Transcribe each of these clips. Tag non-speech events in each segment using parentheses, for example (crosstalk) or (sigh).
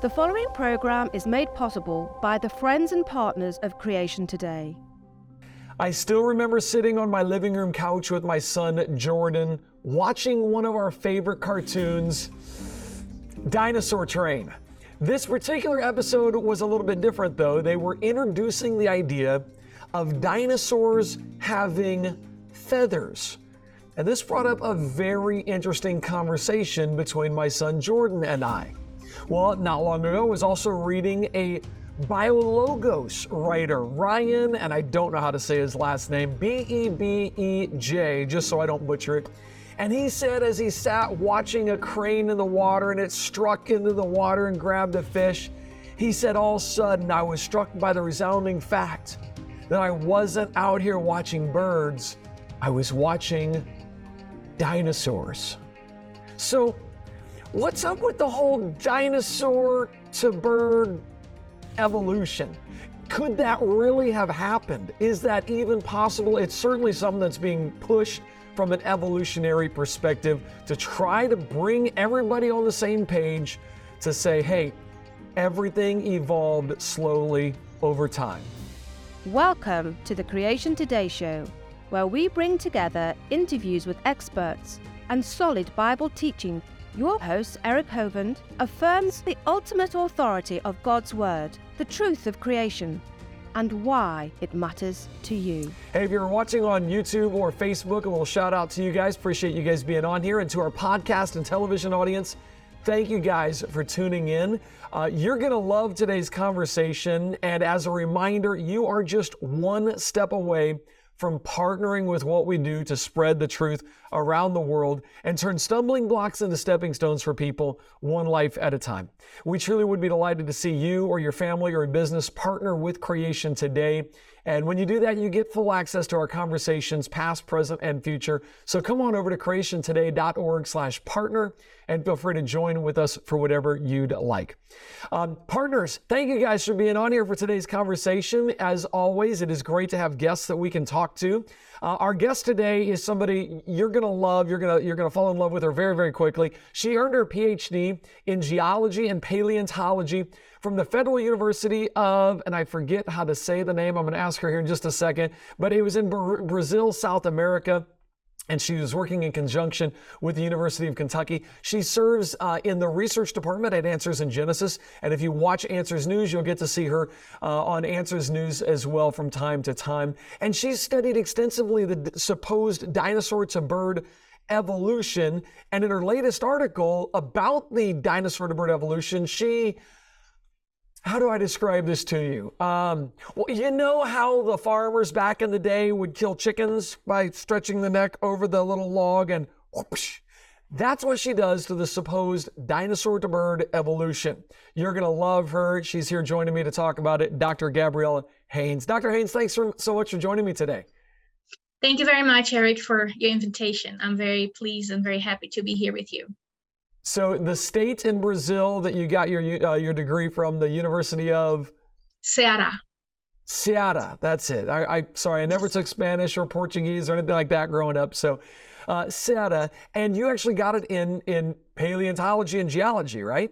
The following program is made possible by the friends and partners of Creation Today. I still remember sitting on my living room couch with my son Jordan, watching one of our favorite cartoons, Dinosaur Train. This particular episode was a little bit different though. They were introducing the idea of dinosaurs having feathers. And this brought up a very interesting conversation between my son Jordan and I. Well, not long ago, I was also reading a Biologos writer, Ryan, and I don't know how to say his last name, B E B E J, just so I don't butcher it. And he said as he sat watching a crane in the water and it struck into the water and grabbed a fish, he said, All of a sudden, I was struck by the resounding fact that I wasn't out here watching birds, I was watching dinosaurs. So, What's up with the whole dinosaur to bird evolution? Could that really have happened? Is that even possible? It's certainly something that's being pushed from an evolutionary perspective to try to bring everybody on the same page to say, hey, everything evolved slowly over time. Welcome to the Creation Today Show, where we bring together interviews with experts and solid Bible teaching your host, Eric Hovind, affirms the ultimate authority of God's Word, the truth of creation, and why it matters to you. Hey, if you're watching on YouTube or Facebook, a little shout out to you guys. Appreciate you guys being on here. And to our podcast and television audience, thank you guys for tuning in. Uh, you're going to love today's conversation. And as a reminder, you are just one step away from partnering with what we do to spread the truth around the world and turn stumbling blocks into stepping stones for people one life at a time. We truly would be delighted to see you or your family or business partner with creation today. And when you do that, you get full access to our conversations, past, present, and future. So come on over to creationtoday.org slash partner and feel free to join with us for whatever you'd like. Um, partners, thank you guys for being on here for today's conversation. As always, it is great to have guests that we can talk to. Uh, our guest today is somebody you're going to love. You're going to you're going to fall in love with her very very quickly. She earned her PhD in geology and paleontology from the Federal University of, and I forget how to say the name. I'm going to ask her here in just a second, but it was in Brazil, South America and she was working in conjunction with the University of Kentucky. She serves uh, in the research department at Answers in Genesis. And if you watch Answers News, you'll get to see her uh, on Answers News as well from time to time. And she's studied extensively the supposed dinosaur to bird evolution. And in her latest article about the dinosaur to bird evolution, she how do I describe this to you? Um, well, you know how the farmers back in the day would kill chickens by stretching the neck over the little log and that's what she does to the supposed dinosaur to bird evolution. You're going to love her. She's here joining me to talk about it, Dr. Gabriela Haynes. Dr. Haynes, thanks for, so much for joining me today. Thank you very much, Eric, for your invitation. I'm very pleased and very happy to be here with you. So the state in Brazil that you got your uh, your degree from, the University of Ceará. Ceará, that's it. I, I sorry, I never took Spanish or Portuguese or anything like that growing up. So uh, Ceará, and you actually got it in in paleontology and geology, right?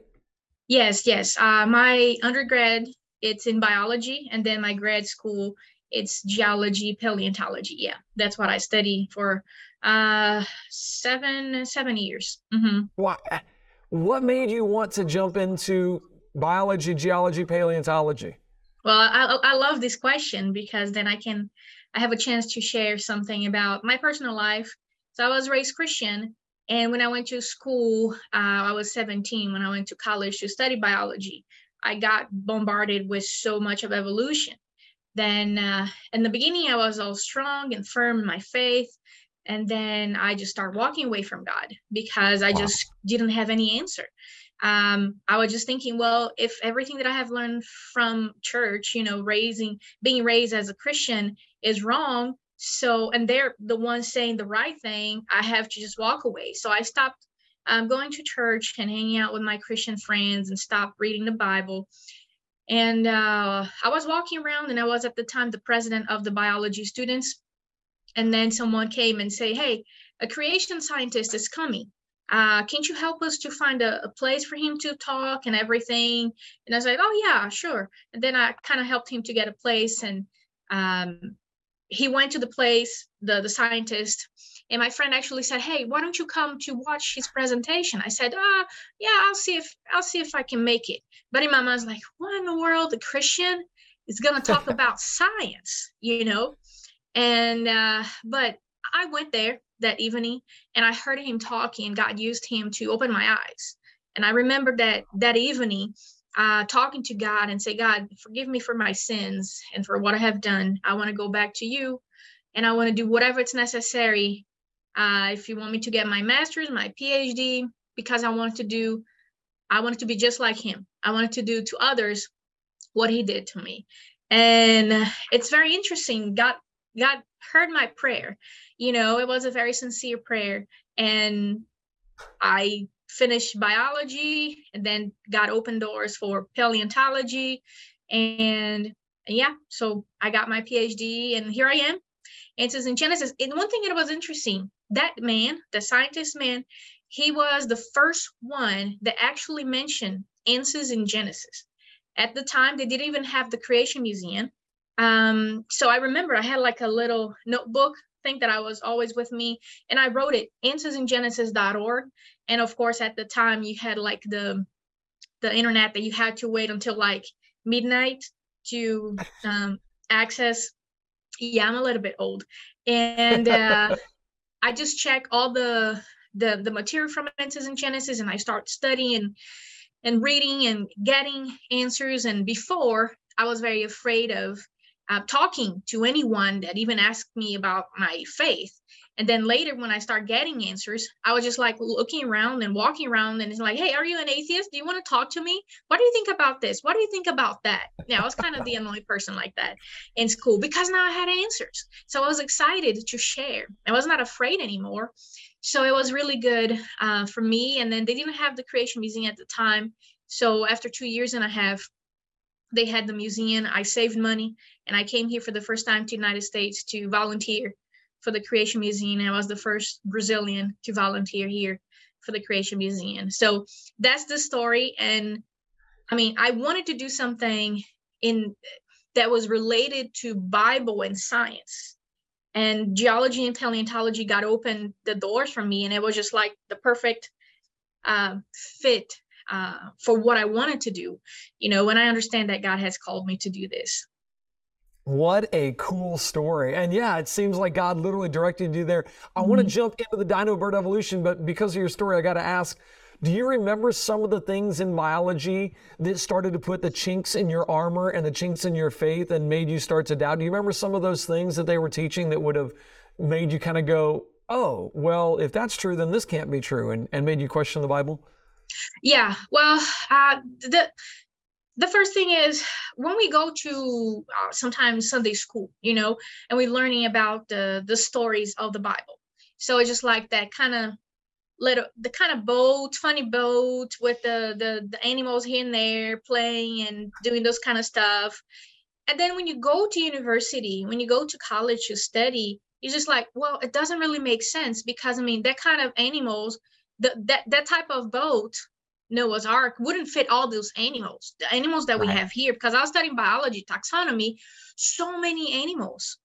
Yes, yes. Uh, my undergrad it's in biology, and then my grad school it's geology, paleontology. Yeah, that's what I study for uh, seven seven years. Mm-hmm. What what made you want to jump into biology, geology, paleontology? Well, I I love this question because then I can I have a chance to share something about my personal life. So I was raised Christian, and when I went to school, uh, I was 17 when I went to college to study biology. I got bombarded with so much of evolution. Then uh, in the beginning, I was all strong and firm in my faith and then i just started walking away from god because i wow. just didn't have any answer. Um, i was just thinking well if everything that i have learned from church you know raising being raised as a christian is wrong so and they're the ones saying the right thing i have to just walk away. So i stopped um, going to church and hanging out with my christian friends and stopped reading the bible. And uh, i was walking around and i was at the time the president of the biology students and then someone came and say hey a creation scientist is coming uh, can't you help us to find a, a, place for him to talk and everything? And I was like, oh yeah, sure. And then I kind of helped him to get a place and um, he went to the place, the, the scientist, and my friend actually said, hey, why don't you come to watch his presentation? I said, oh, yeah, I'll see if, I'll see if I can make it. But in my was like, what in the world, a Christian is going to talk (laughs) about science, you know? And, uh, but I went there that evening and I heard him talking and God used him to open my eyes. And I remember that that evening uh, talking to God and say, God, forgive me for my sins and for what I have done. I want to go back to you and I want to do whatever it's necessary. Uh, if you want me to get my master's, my PhD, because I wanted to do, I wanted to be just like him. I wanted to do to others what he did to me. And it's very interesting. God, God heard my prayer. You know it was a very sincere prayer. And i finished biology and then got open doors for paleontology. And yeah so i got my phd and here i am. Answers in genesis. And one thing that was interesting that man the scientist man he was the first one that actually mentioned answers in genesis. At the time they didn't even have the creation museum um, so i remember i had like a little notebook thing that I was always with me. And I wrote it, answersingenesis.org. And of course, at the time you had like the the internet that you had to wait until like midnight to um, access. Yeah, I'm a little bit old. And uh, (laughs) I just check all the the the material from Answers in Genesis and I start studying and reading and getting answers. And before I was very afraid of uh, talking to anyone that even asked me about my faith. And then later, when I start getting answers, I was just like looking around and walking around and it's like, hey, are you an atheist? Do you want to talk to me? What do you think about this? What do you think about that? Yeah, I was kind of the annoying person like that in school because now I had answers. So I was excited to share. I was not afraid anymore. So it was really good uh, for me. And then they didn't have the Creation Museum at the time. So after two years and a half, they had the museum. I saved money and I came here for the first time to United States to volunteer for the Creation Museum. I was the first Brazilian to volunteer here for the Creation Museum. So that's the story. And I mean, I wanted to do something in that was related to Bible and science. And geology and paleontology got open the doors for me, and it was just like the perfect uh, fit uh, for what I wanted to do, you know, when I understand that God has called me to do this. What a cool story. And yeah, it seems like God literally directed you there. I mm-hmm. want to jump into the dino bird evolution, but because of your story, I got to ask do you remember some of the things in biology that started to put the chinks in your armor and the chinks in your faith and made you start to doubt? Do you remember some of those things that they were teaching that would have made you kind of go, oh, well, if that's true, then this can't be true, and, and made you question the Bible? Yeah, well, uh, the the first thing is when we go to uh, sometimes Sunday school, you know, and we're learning about the the stories of the Bible. So it's just like that kind of little the kind of boat, funny boat with the the the animals here and there playing and doing those kind of stuff. And then when you go to university, when you go to college to study, you're just like, well, it doesn't really make sense because I mean that kind of animals the, that that type of boat Noah's Ark wouldn't fit all those animals, the animals that right. we have here, because I was studying biology, taxonomy, so many animals.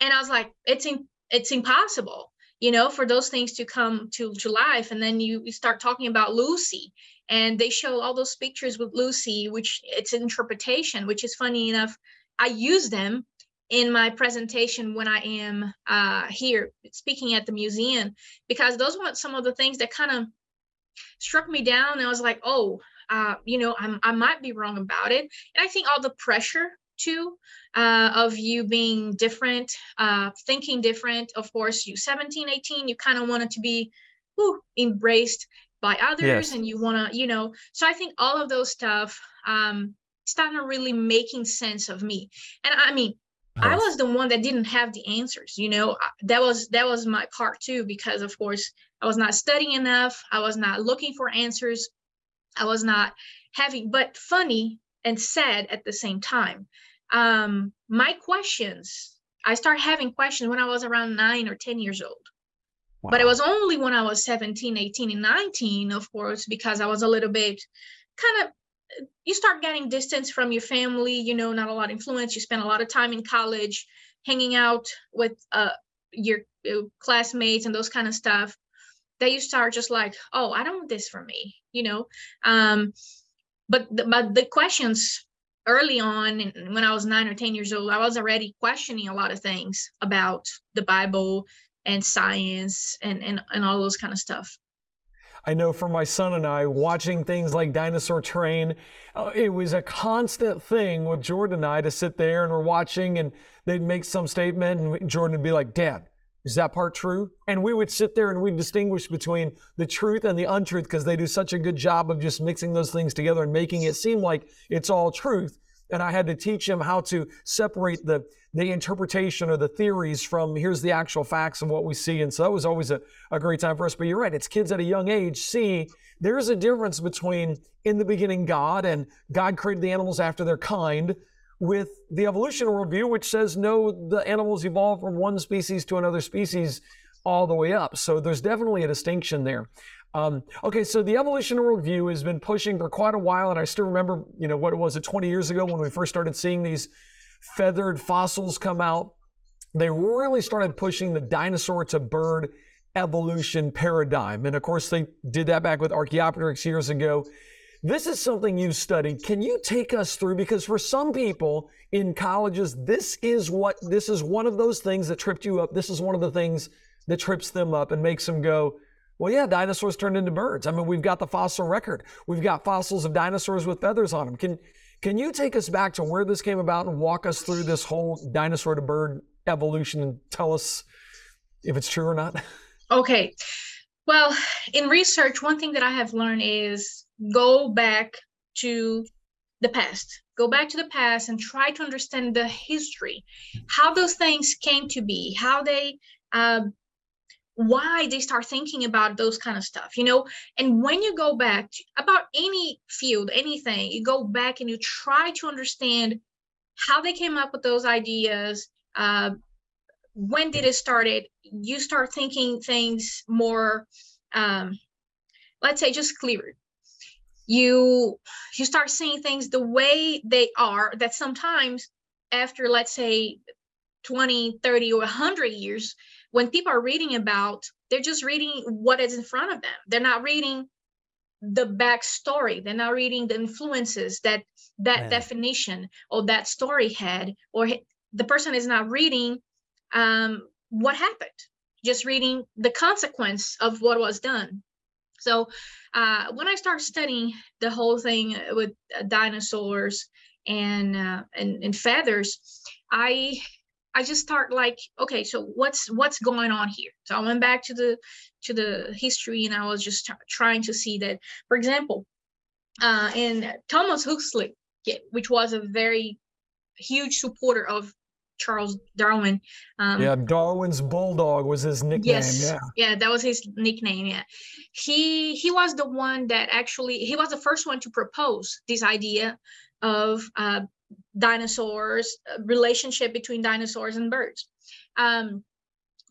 And I was like, it's in, it's impossible, you know, for those things to come to, to life. And then you, you start talking about Lucy and they show all those pictures with Lucy, which it's an interpretation, which is funny enough. I use them in my presentation when I am uh, here speaking at the museum because those were some of the things that kind of struck me down. And I was like, oh, uh, you know, I'm, I might be wrong about it. And I think all the pressure too uh, of you being different, uh, thinking different. Of course, you 17, 18, you kind of wanted to be whew, embraced by others yes. and you want to, you know, so I think all of those stuff um, started really making sense of me. And I mean, I was the one that didn't have the answers, you know. That was that was my part too because of course I was not studying enough, I was not looking for answers. I was not having but funny and sad at the same time. Um my questions, I started having questions when I was around 9 or 10 years old. Wow. But it was only when I was 17, 18, and 19, of course, because I was a little bit kind of you start getting distance from your family, you know, not a lot of influence. You spend a lot of time in college hanging out with uh, your classmates and those kind of stuff. That you start just like, oh, I don't want this for me, you know. Um, but the, but the questions early on when I was nine or ten years old, I was already questioning a lot of things about the Bible and science and and, and all those kind of stuff. I know for my son and I, watching things like Dinosaur Train, uh, it was a constant thing with Jordan and I to sit there and we're watching and they'd make some statement and Jordan would be like, Dad, is that part true? And we would sit there and we'd distinguish between the truth and the untruth because they do such a good job of just mixing those things together and making it seem like it's all truth. And I had to teach him how to separate the the interpretation or the theories from here's the actual facts of what we see. And so that was always a, a great time for us. But you're right, it's kids at a young age see there's a difference between in the beginning God and God created the animals after their kind with the evolutionary worldview, which says no, the animals evolved from one species to another species all the way up. So there's definitely a distinction there. Um, okay, so the evolutionary worldview has been pushing for quite a while, and I still remember, you know, what it was, it 20 years ago when we first started seeing these feathered fossils come out. They really started pushing the dinosaur to bird evolution paradigm. And of course, they did that back with Archaeopteryx years ago. This is something you've studied. Can you take us through? Because for some people in colleges, this is what this is one of those things that tripped you up. This is one of the things that trips them up and makes them go, well, yeah, dinosaurs turned into birds. I mean, we've got the fossil record. We've got fossils of dinosaurs with feathers on them. Can can you take us back to where this came about and walk us through this whole dinosaur to bird evolution and tell us if it's true or not? Okay. Well, in research, one thing that I have learned is go back to the past. Go back to the past and try to understand the history, how those things came to be, how they uh, why they start thinking about those kind of stuff you know? And when you go back to, about any field anything you go back and you try to understand how they came up with those ideas uh, when did it started you start thinking things more um, let's say just clearer. You you start seeing things the way they are that sometimes after let's say 20 30 or 100 years when people are reading about, they're just reading what is in front of them. They're not reading the backstory. They're not reading the influences that that Man. definition or that story had, or the person is not reading um, what happened. Just reading the consequence of what was done. So uh, when I started studying the whole thing with dinosaurs and, uh, and and feathers, I I just start like, okay, so what's what's going on here? So I went back to the to the history and I was just trying to see that, for example, uh, in Thomas Huxley, which was a very huge supporter of Charles Darwin. Um, yeah, Darwin's bulldog was his nickname. Yes, yeah, yeah, that was his nickname. Yeah, he he was the one that actually he was the first one to propose this idea of uh, dinosaurs, relationship between dinosaurs and birds. Um,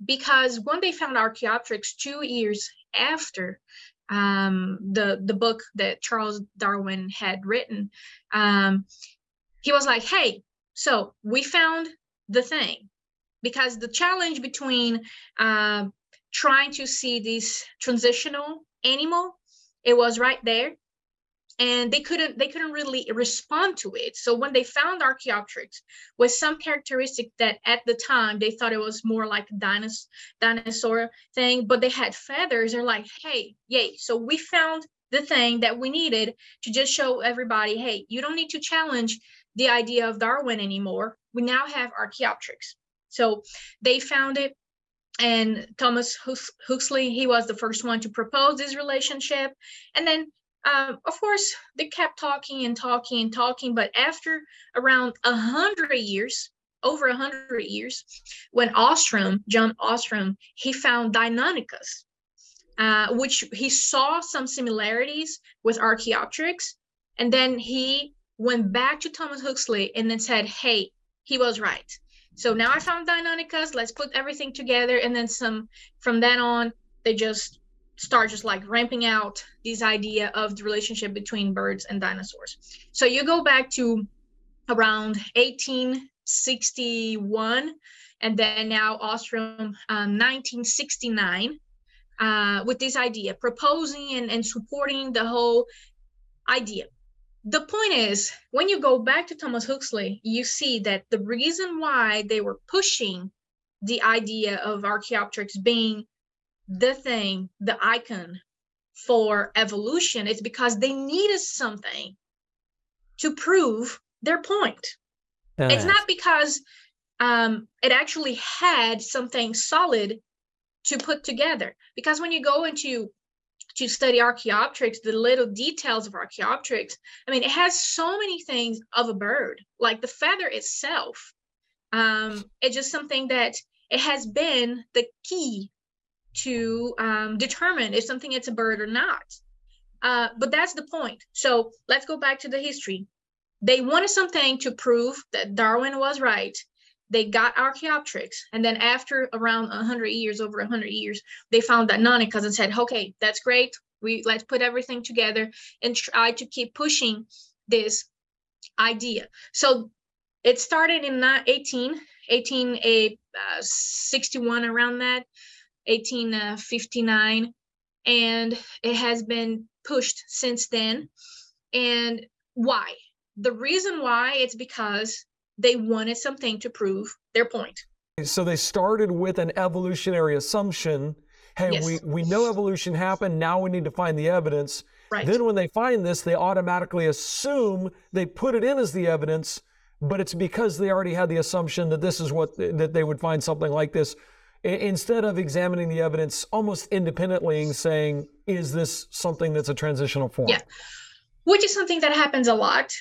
because when they found Archaeopteryx two years after um, the the book that Charles Darwin had written, um, he was like, "Hey, so we found the thing." Because the challenge between uh, trying to see this transitional animal, it was right there and they couldn't they couldn't really respond to it. So when they found archaeopteryx with some characteristic that at the time they thought it was more like a dinosaur dinosaur thing but they had feathers they're like hey yay. So we found the thing that we needed to just show everybody hey you don't need to challenge the idea of darwin anymore. We now have archaeopteryx. So they found it and thomas huxley he was the first one to propose this relationship and then um, of course, they kept talking and talking and talking, but after around a hundred years, over a hundred years, when Ostrom, John Ostrom, he found Deinonychus, uh, which he saw some similarities with Archaeopteryx, and then he went back to Thomas Huxley and then said, "Hey, he was right." So now I found Deinonychus. Let's put everything together, and then some. From then on, they just start just like ramping out this idea of the relationship between birds and dinosaurs. So you go back to around 1861 and then now Ostrom um, 1969 uh, with this idea, proposing and, and supporting the whole idea. The point is, when you go back to Thomas Huxley, you see that the reason why they were pushing the idea of Archaeopteryx being the thing, the icon for evolution is because they needed something to prove their point. Uh, it's not because um, it actually had something solid to put together. Because when you go into to study Archaeopteryx, the little details of Archaeopteryx, I mean, it has so many things of a bird, like the feather itself. Um, it's just something that it has been the key to um, determine if something is a bird or not. Uh, but that's the point. So let's go back to the history. They wanted something to prove that Darwin was right. They got Archaeopteryx, and then after around 100 years, over 100 years, they found Deinonychus and said, "Okay, that's great. We let's put everything together and try to keep pushing this idea." So it started in 18, 1861, uh, around that, 1859, uh, and it has been pushed since then. And why? The reason why it's because they wanted something to prove their point. So they started with an evolutionary assumption. Hey, yes. we, we know evolution happened. Now we need to find the evidence. Right. Then when they find this, they automatically assume they put it in as the evidence, but it's because they already had the assumption that this is what that they would find something like this instead of examining the evidence almost independently and saying, is this something that's a transitional form? Yeah, which is something that happens a lot.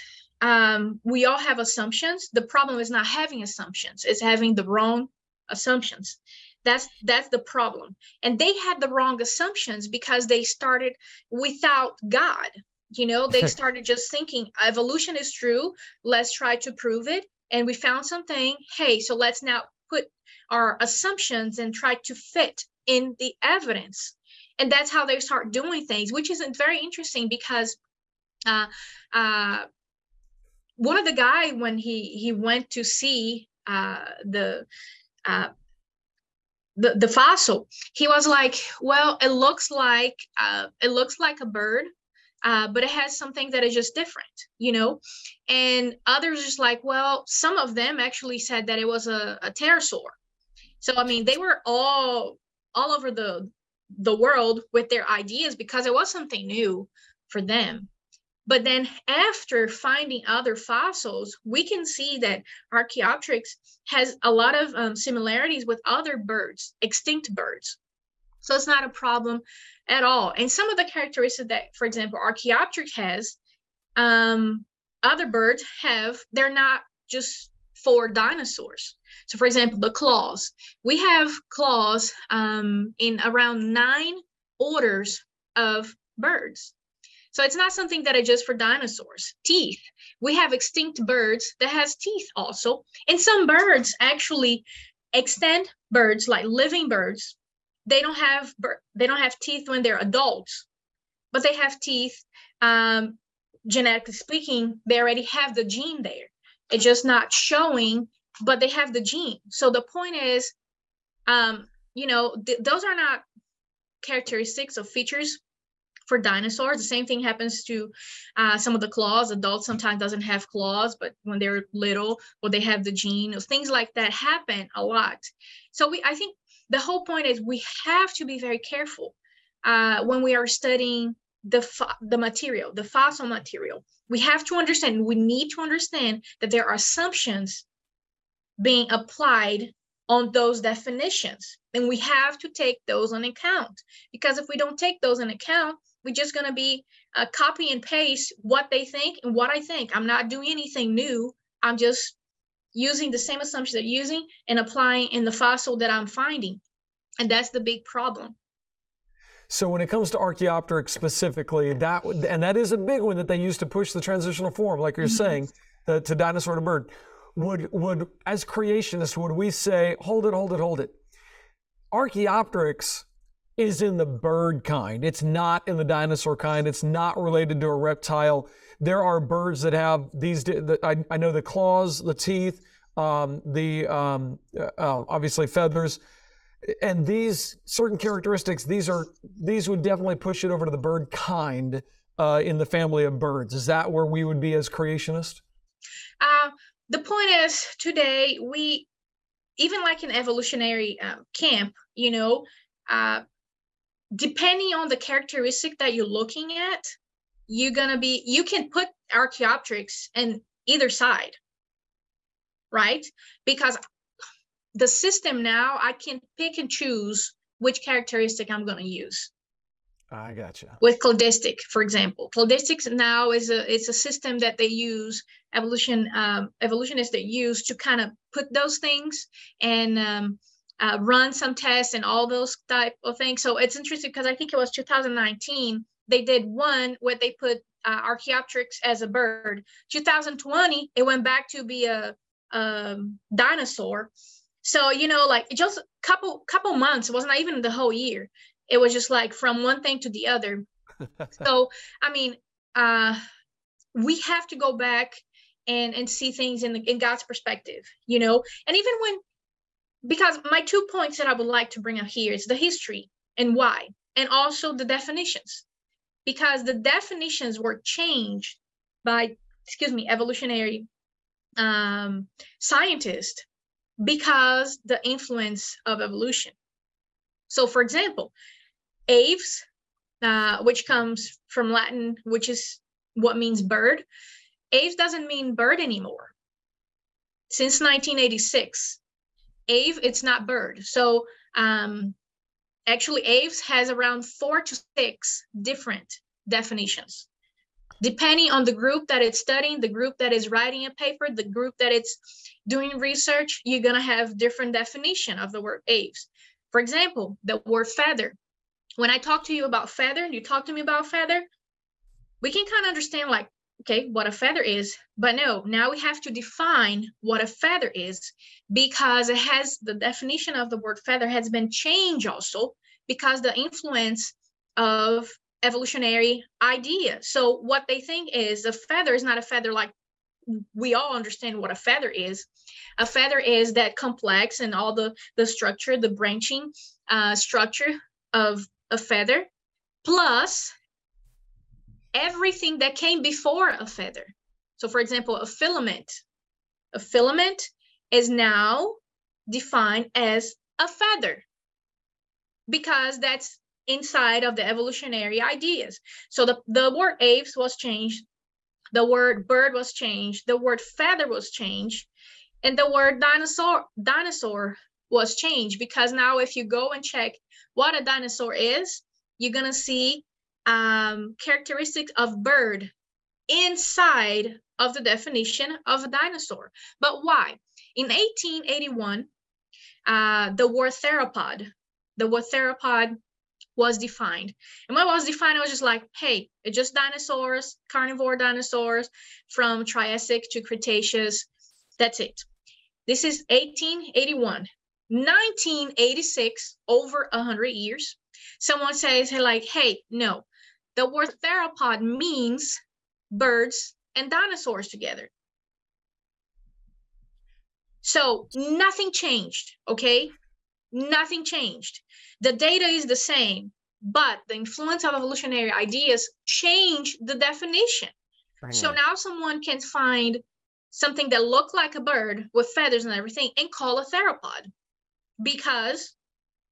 Um, we all have assumptions. The problem is not having assumptions; it's having the wrong assumptions. That's that's the problem. And they had the wrong assumptions because they started without God. You know, they (laughs) started just thinking evolution is true. Let's try to prove it. And we found something. Hey, so let's now put our assumptions and try to fit in the evidence. And that's how they start doing things, which is very interesting because uh, uh, one of the guy when he he went to see uh, the uh, the the fossil, he was like, "Well, it looks like uh, it looks like a bird, uh, but it has something that is just different, you know." And others just like, "Well, some of them actually said that it was a, a pterosaur." So I mean, they were all all over the the world with their ideas because it was something new for them. But then after finding other fossils, we can see that Archaeopteryx has a lot of um, similarities with other birds, extinct birds. So it's not a problem at all. And some of the characteristics that, for example, Archaeopteryx has, um, other birds have, they're not just for dinosaurs. So, for example, the claws. We have claws um, in around nine orders of birds. So it's not something that is just for dinosaurs. Teeth. We have extinct birds that has teeth also. And some birds actually extend birds like living birds. They don't have they don't have teeth when they're adults, but they have teeth. Um, genetically speaking, they already have the gene there. It's just not showing, but they have the gene. So the point is, um, you know, th- those are not characteristics or features for dinosaurs. The same thing happens to uh, some of the claws. Adults sometimes doesn't have claws, but when they're little, or they have the gene, or things like that happen a lot. So we, I think, the whole point is we have to be very careful uh, when we are studying the fo- the material, the fossil material. We have to understand. We need to understand that there are assumptions being applied on those definitions and we have to take those on account because if we don't take those in account we're just going to be uh, copy and paste what they think and what I think. I'm not doing anything new. I'm just using the same assumptions they're using and applying in the fossil that I'm finding. And that's the big problem. So when it comes to Archaeopteryx specifically, that and that is a big one that they used to push the transitional form, like you're mm-hmm. saying, the, to dinosaur to bird. Would would as creationists would we say, hold it, hold it, hold it? Archaeopteryx is in the bird kind. It's not in the dinosaur kind. It's not related to a reptile. There are birds that have these. I, I know the claws, the teeth, um, the um, uh, uh, obviously feathers, and these certain characteristics. These are these would definitely push it over to the bird kind uh, in the family of birds. Is that where we would be as creationists? Uh, the point is today we even like in evolutionary um, camp, you know, uh, depending on the characteristic that you're looking at, you're gonna be you can put Archaeopteryx in either side, right? Because the system now I can pick and choose which characteristic I'm gonna use. I gotcha. With cladistic, for example, cladistics now is a it's a system that they use evolution um, evolutionists that use to kind of put those things and um, uh, run some tests and all those type of things. So it's interesting because I think it was 2019 they did one where they put uh, Archaeopteryx as a bird. 2020 it went back to be a, a dinosaur. So you know, like just couple couple months. It was not even the whole year. It was just like from one thing to the other. so (laughs) I mean, uh, we have to go back and and see things in the, in God's perspective, you know. And even when because my two points that I would like to bring up here is the history and why, and also the definitions, because the definitions were changed by, excuse me, evolutionary um, scientists because the influence of evolution. So, for example, aves, uh, which comes from Latin, which is what means bird, aves doesn't mean bird anymore. Since 1986, Ave, it's not bird. So um, actually, Aves has around four to six different definitions. Depending on the group that it's studying, the group that is writing a paper, the group that it's doing research, you're gonna have different definition of the word Aves. For example, the word feather. When I talk to you about feather, and you talk to me about feather, we can kind of understand like okay, what a feather is. But no, now we have to define what a feather is because it has the definition of the word feather has been changed also because the influence of evolutionary ideas. So what they think is a feather is not a feather like we all understand what a feather is. A feather is that complex and all the the structure, the branching uh, structure of a feather, plus everything that came before a feather. So, for example, a filament. A filament is now defined as a feather because that's inside of the evolutionary ideas. So the, the word aves was changed, the word bird was changed, the word feather was changed, and the word dinosaur dinosaur was changed because now if you go and check what a dinosaur is, you're gonna see um, characteristics of bird inside of the definition of a dinosaur. But why? In 1881, uh, the word theropod, the word theropod was defined. And when it was defined, I was just like, hey, it's just dinosaurs, carnivore dinosaurs from Triassic to Cretaceous. That's it. This is 1881. 1986, over 100 years, someone says, like, hey, no, the word theropod means birds and dinosaurs together. So nothing changed, okay? Nothing changed. The data is the same, but the influence of evolutionary ideas change the definition. Right. So now someone can find something that looked like a bird with feathers and everything and call a theropod because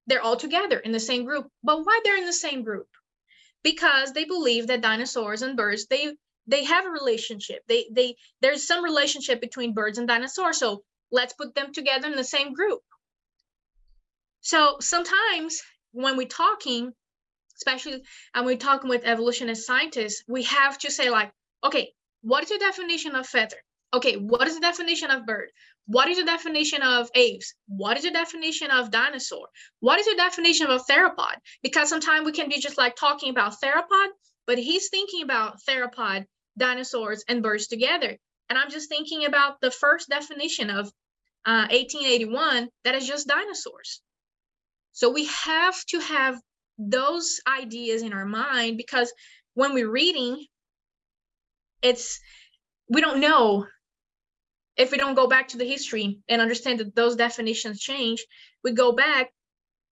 they're all together in the same group. But why they're in the same group? because they believe that dinosaurs and birds they they have a relationship they they there's some relationship between birds and dinosaurs so let's put them together in the same group so sometimes when we're talking especially and we're talking with evolutionist scientists we have to say like okay what is your definition of feather okay what is the definition of bird what is the definition of aves? What is the definition of dinosaur? What is the definition of a theropod? Because sometimes we can be just like talking about theropod, but he's thinking about theropod, dinosaurs, and birds together. And I'm just thinking about the first definition of uh, 1881 that is just dinosaurs. So we have to have those ideas in our mind because when we're reading it's we don't know if we don't go back to the history and understand that those definitions change we go back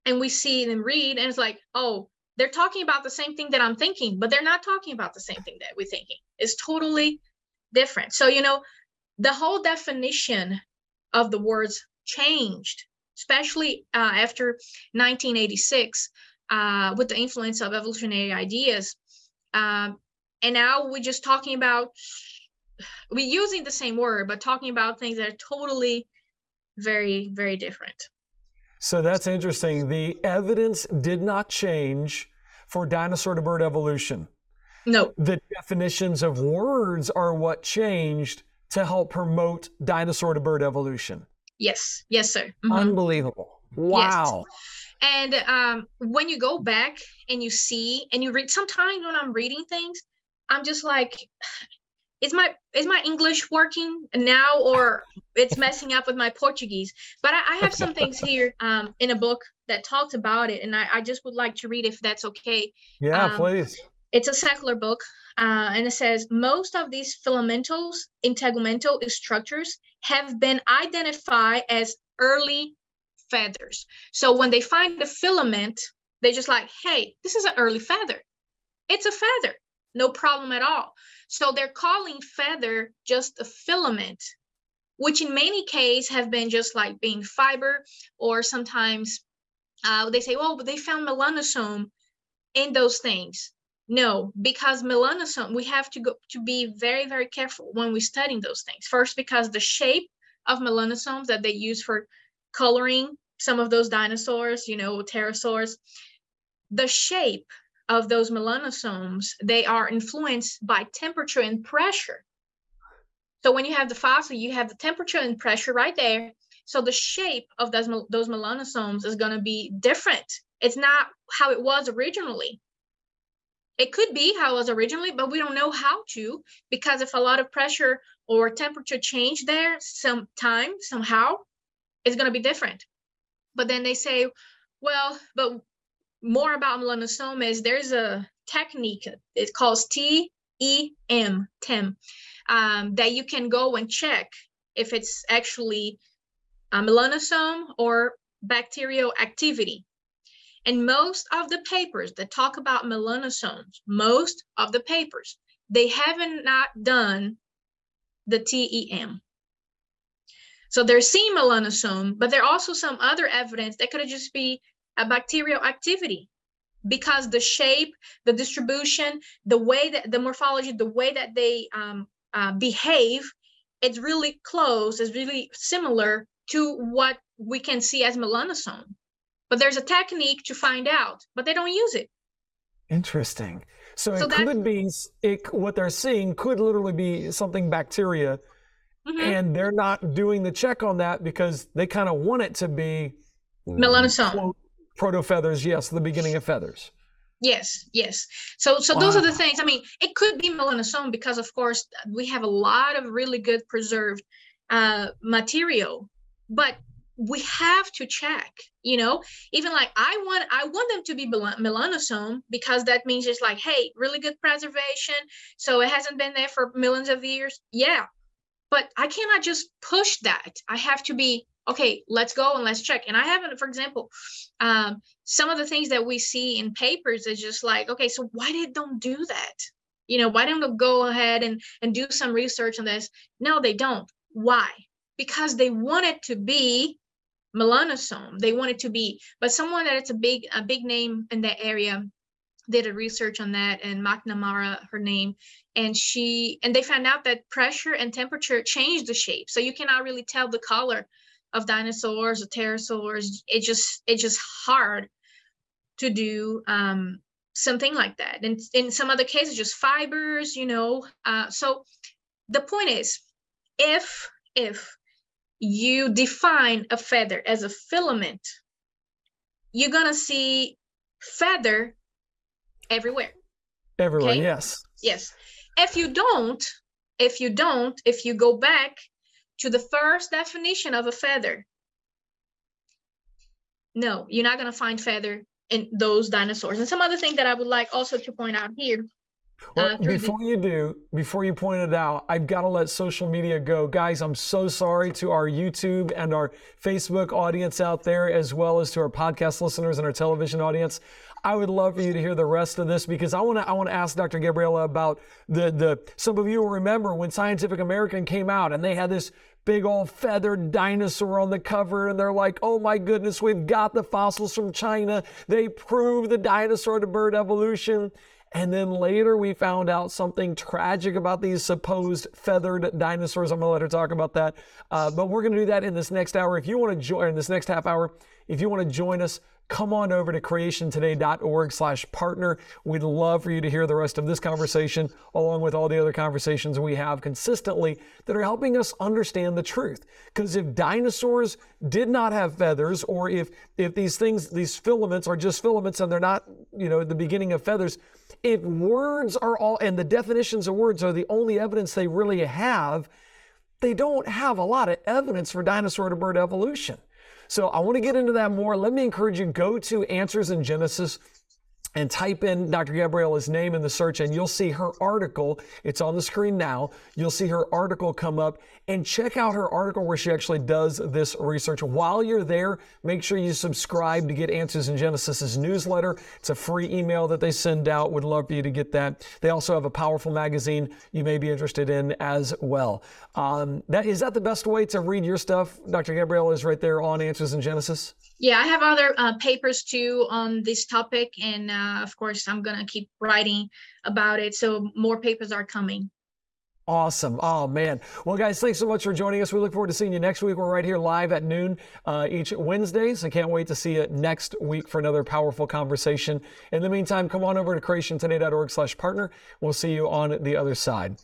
and we see and read and it's like oh they're talking about the same thing that i'm thinking but they're not talking about the same thing that we're thinking. It's totally different. So you know the whole definition of the words changed especially uh, after 1986 uh, with the influence of evolutionary ideas. Um, and now we're just talking about we're using the same word but talking about things that are totally very very different. So that's interesting. The evidence did not change for dinosaur to bird evolution. No. The definitions of words are what changed to help promote dinosaur to bird evolution. Yes. Yes sir. Mm-hmm. unbelievable. Wow. Yes. and um, when you go back and you see and you read sometimes when i'm reading things I'm just like, is my is my English working now or it's messing up with my Portuguese? But I, I have some things (laughs) here um, in a book that talks about it, and I, I, just would like to read if that's okay. Yeah, um, please. It's a secular book, uh, and it says most of these filamentals, integumental structures have been identified as early feathers. So when they find the filament, they're just like, hey, this is an early feather. It's a feather no problem at all. So they're calling feather just a filament, which in many cases have been just like being fiber, or sometimes uh, they say, well, but they found melanosome in those things. No, because melanosome, we have to go to be very, very careful when we studying those things. First, because the shape of melanosomes that they use for coloring some of those dinosaurs, you know, pterosaurs, the shape of those melanosomes, they are influenced by temperature and pressure. So when you have the fossil, you have the temperature and pressure right there. So the shape of those, those melanosomes is going to be different. It's not how it was originally. It could be how it was originally, but we don't know how to because if a lot of pressure or temperature change there sometime, somehow, it's going to be different. But then they say, well, but more about melanosomas, there's a technique. It calls TEM, TEM, um, that you can go and check if it's actually a melanosome or bacterial activity. And most of the papers that talk about melanosomes, most of the papers, they haven't not done the TEM. So they're seeing melanosome, but there are also some other evidence that could just be a bacterial activity because the shape, the distribution, the way that the morphology, the way that they um, uh, behave, it's really close, it's really similar to what we can see as melanosome. But there's a technique to find out, but they don't use it. Interesting. So, so it could be it, what they're seeing could literally be something bacteria, mm-hmm. and they're not doing the check on that because they kind of want it to be melanosome. Quote, proto feathers, yes, the beginning of feathers. Yes, yes. So so wow. those are the things. I mean, it could be melanosome because of course we have a lot of really good preserved uh, material, but we have to check you know even like i want i want them to be melanosome because that means it's like hey really good preservation so it hasn't been there for millions of years yeah but i cannot just push that i have to be okay, let's go and let's check. And I haven't, for example, um, some of the things that we see in papers is just like, okay, so why did don't do that? You know, why don't go ahead and, and do some research on this? No, they don't. Why? Because they want it to be melanosome. They want it to be, but someone that it's a big, a big name in that area did a research on that and McNamara, her name, and she and they found out that pressure and temperature change the shape. So you cannot really tell the color of dinosaurs or pterosaurs. It just it's just hard to do um, something like that. And in some other cases, just fibers, you know. Uh, so the point is, if if you define a feather as a filament, you're gonna see feather everywhere. Everywhere, okay? yes. Yes. If you don't, if you don't, if you go back to the first definition of a feather. No, you're not going to find feather in those dinosaurs. And some other thing that I would like also to point out here well, before the- you do, before you point it out, I've got to let social media go. Guys, I'm so sorry to our YouTube and our Facebook audience out there, as well as to our podcast listeners and our television audience. I would love for you to hear the rest of this because I want to I want to ask Dr. Gabriela about the the some of you will remember when Scientific American came out and they had this big old feathered dinosaur on the cover and they're like, "Oh my goodness, we've got the fossils from China. They prove the dinosaur to bird evolution." And then later we found out something tragic about these supposed feathered dinosaurs. I'm going to let her talk about that. Uh, but we're going to do that in this next hour. If you want to join in this next half hour, if you want to join us, come on over to creationtoday.org slash partner. We'd love for you to hear the rest of this conversation along with all the other conversations we have consistently that are helping us understand the truth. Because if dinosaurs did not have feathers, or if if these things, these filaments are just filaments and they're not, you know, the beginning of feathers, if words are all and the definitions of words are the only evidence they really have, they don't have a lot of evidence for dinosaur to bird evolution. So I want to get into that more. Let me encourage you go to Answers in Genesis and type in Dr. Gabriela's name in the search and you'll see her article. It's on the screen now. You'll see her article come up and check out her article where she actually does this research. While you're there, make sure you subscribe to get Answers in Genesis's newsletter. It's a free email that they send out. Would love for you to get that. They also have a powerful magazine you may be interested in as well. Um, that is that the best way to read your stuff? Dr. Gabriela is right there on Answers in Genesis. Yeah, I have other uh, papers too on this topic, and uh, of course, I'm gonna keep writing about it. So more papers are coming. Awesome. Oh, man. Well, guys, thanks so much for joining us. We look forward to seeing you next week. We're right here live at noon uh, each Wednesdays. I can't wait to see you next week for another powerful conversation. In the meantime, come on over to creationtoday.org slash partner. We'll see you on the other side.